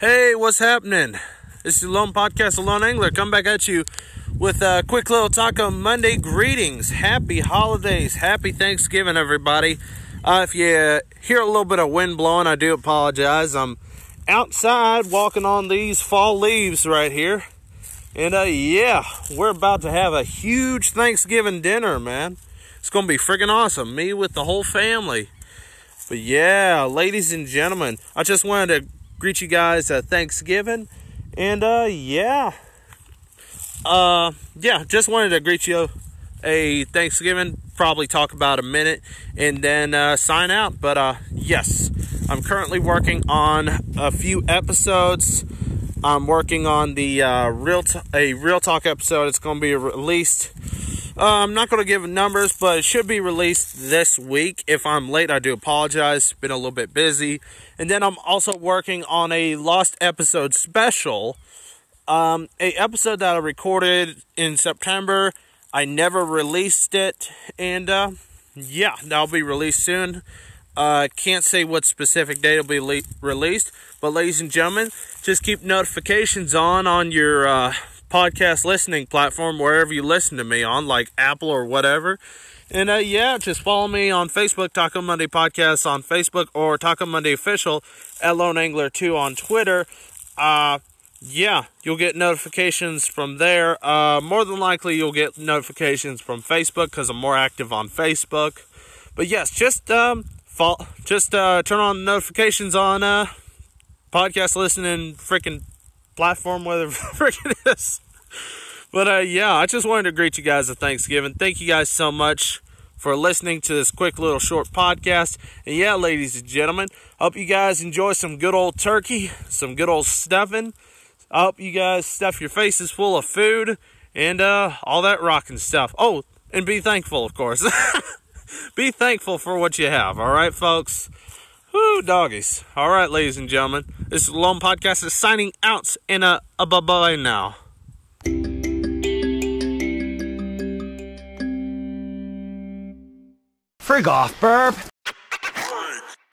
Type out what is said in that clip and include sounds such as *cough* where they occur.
Hey, what's happening? This is Lone Podcast, Lone Angler. Come back at you with a quick little Taco Monday greetings. Happy holidays. Happy Thanksgiving, everybody. Uh, if you hear a little bit of wind blowing, I do apologize. I'm outside walking on these fall leaves right here. And uh, yeah, we're about to have a huge Thanksgiving dinner, man. It's going to be freaking awesome. Me with the whole family. But yeah, ladies and gentlemen, I just wanted to greet you guys at Thanksgiving. And uh yeah. Uh yeah, just wanted to greet you a Thanksgiving, probably talk about a minute and then uh sign out. But uh yes, I'm currently working on a few episodes. I'm working on the uh, real t- a real talk episode. It's going to be released. Uh, I'm not going to give numbers, but it should be released this week. If I'm late, I do apologize. Been a little bit busy, and then I'm also working on a lost episode special. Um, a episode that I recorded in September. I never released it, and uh, yeah, that'll be released soon. Uh, can't say what specific date it'll be le- released, but ladies and gentlemen, just keep notifications on on your uh, podcast listening platform wherever you listen to me on, like Apple or whatever. And uh, yeah, just follow me on Facebook, Taco Monday Podcast on Facebook, or Taco Monday Official at Lone Angler 2 on Twitter. Uh, yeah, you'll get notifications from there. Uh, more than likely, you'll get notifications from Facebook because I'm more active on Facebook. But yes, just um, fall, just uh, turn on notifications on uh, podcast listening freaking platform, whatever *laughs* it is. But uh, yeah, I just wanted to greet you guys at Thanksgiving. Thank you guys so much for listening to this quick little short podcast. And yeah, ladies and gentlemen, hope you guys enjoy some good old turkey, some good old stuffing. I hope you guys stuff your faces full of food and uh, all that rocking stuff. Oh, and be thankful, of course. *laughs* be thankful for what you have, all right, folks? Whoo, doggies. All right, ladies and gentlemen, this is Lone Podcast is signing out in a, a bye bye now. Frig off, burp.